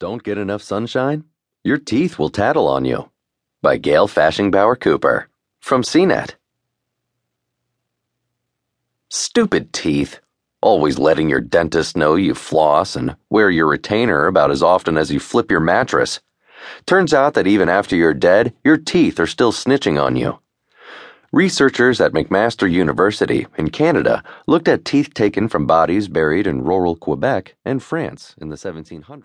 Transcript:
Don't get enough sunshine? Your teeth will tattle on you. By Gael Fashingbauer Cooper. From CNET. Stupid teeth. Always letting your dentist know you floss and wear your retainer about as often as you flip your mattress. Turns out that even after you're dead, your teeth are still snitching on you. Researchers at McMaster University in Canada looked at teeth taken from bodies buried in rural Quebec and France in the 1700s.